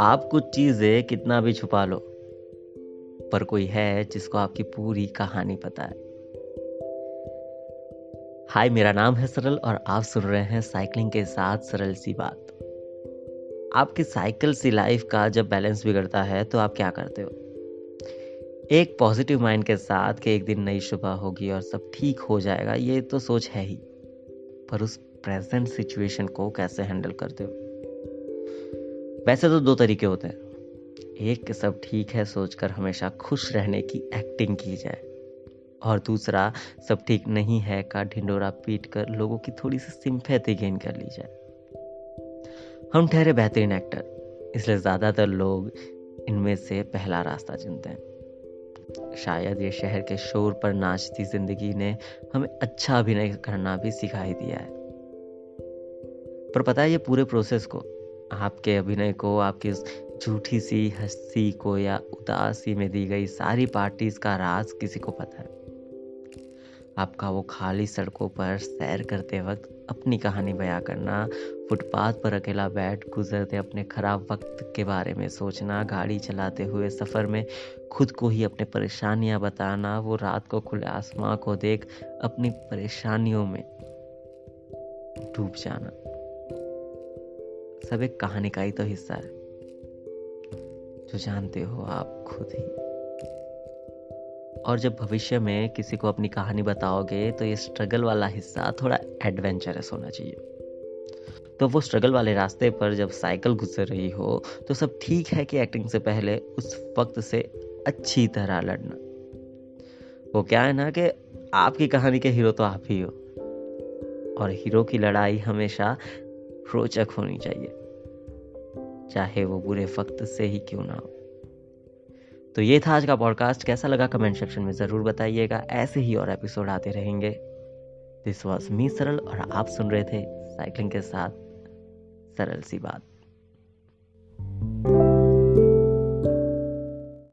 आप कुछ चीज़ें कितना भी छुपा लो, पर कोई है जिसको आपकी पूरी कहानी पता है। हाय, मेरा नाम है सरल और आप सुन रहे हैं साइकिलिंग के साथ सरल सी बात। आपकी साइकिल सी लाइफ का जब बैलेंस बिगड़ता है तो आप क्या करते हो? एक पॉजिटिव माइंड के साथ कि एक दिन नई सुबह होगी और सब ठीक हो जाएगा, ये तो सोच है ही, पर उस प्रेजेंट सिचुएशन को कैसे हैंडल करते हो? वैसे तो दो तरीके होते हैं। एक, सब ठीक है सोचकर हमेशा खुश रहने की एक्टिंग की जाए। और दूसरा, सब ठीक नहीं है, का ढिंडोरा पीट कर लोगों की थोड़ी सी सिंपैथी गेन कर ली जाए। हम ठहरे बेहतरीन एक्टर इसलिए ज़्यादातर लोग इनमें से पहला रास्ता चुनते हैं। शायद ये शहर के शोर पर नाचती ज़िंदगी ने हमें अच्छा अभिनय करना भी सिखाई दिया है। पर पता है ये पूरे प्रोसेस को, आपके अभिनय को, आपकी झूठी सी हँसी को या उदासी में दी गई सारी पार्टीज़ का राज किसी को पता है। आपका वो खाली सड़कों पर सैर करते वक्त अपनी कहानी बयां करना, फुटपाथ पर अकेला बैठ गुजरते अपने खराब वक्त के बारे में सोचना, गाड़ी चलाते हुए सफ़र में खुद को ही अपने परेशानियाँ बताना, वो रात को खुले आसमां को देख अपनी परेशानियों में डूब जाना। सब एक कहानी का ही तो हिस्सा है। जो जानते हो आप खुद ही। और जब भविष्य में किसी को अपनी कहानी बताओगे तो ये स्ट्रगल वाला हिस्सा थोड़ा एडवेंचरस होना चाहिए। तो वो स्ट्रगल वाले रास्ते पर जब साइकिल गुजर रही हो तो सब ठीक है कि एक्टिंग से पहले उस वक्त से अच्छी तरह लड़ना। वो क्या है ना कि आपकी कहानी के हीरो तो आप ही हो। और हीरो की लड़ाई हमेशा रोचक होनी चाहिए। चाहे वो बुरे वक्त से ही क्यों ना हो। तो ये था आज का पॉडकास्ट कैसा लगा कमेंट सेक्शन में ज़रूर बताइएगा। ऐसे ही और एपिसोड आते रहेंगे। दिस वॉज़ मी सरल, और आप सुन रहे थे साइकिलिंग के साथ। सरल सी बात।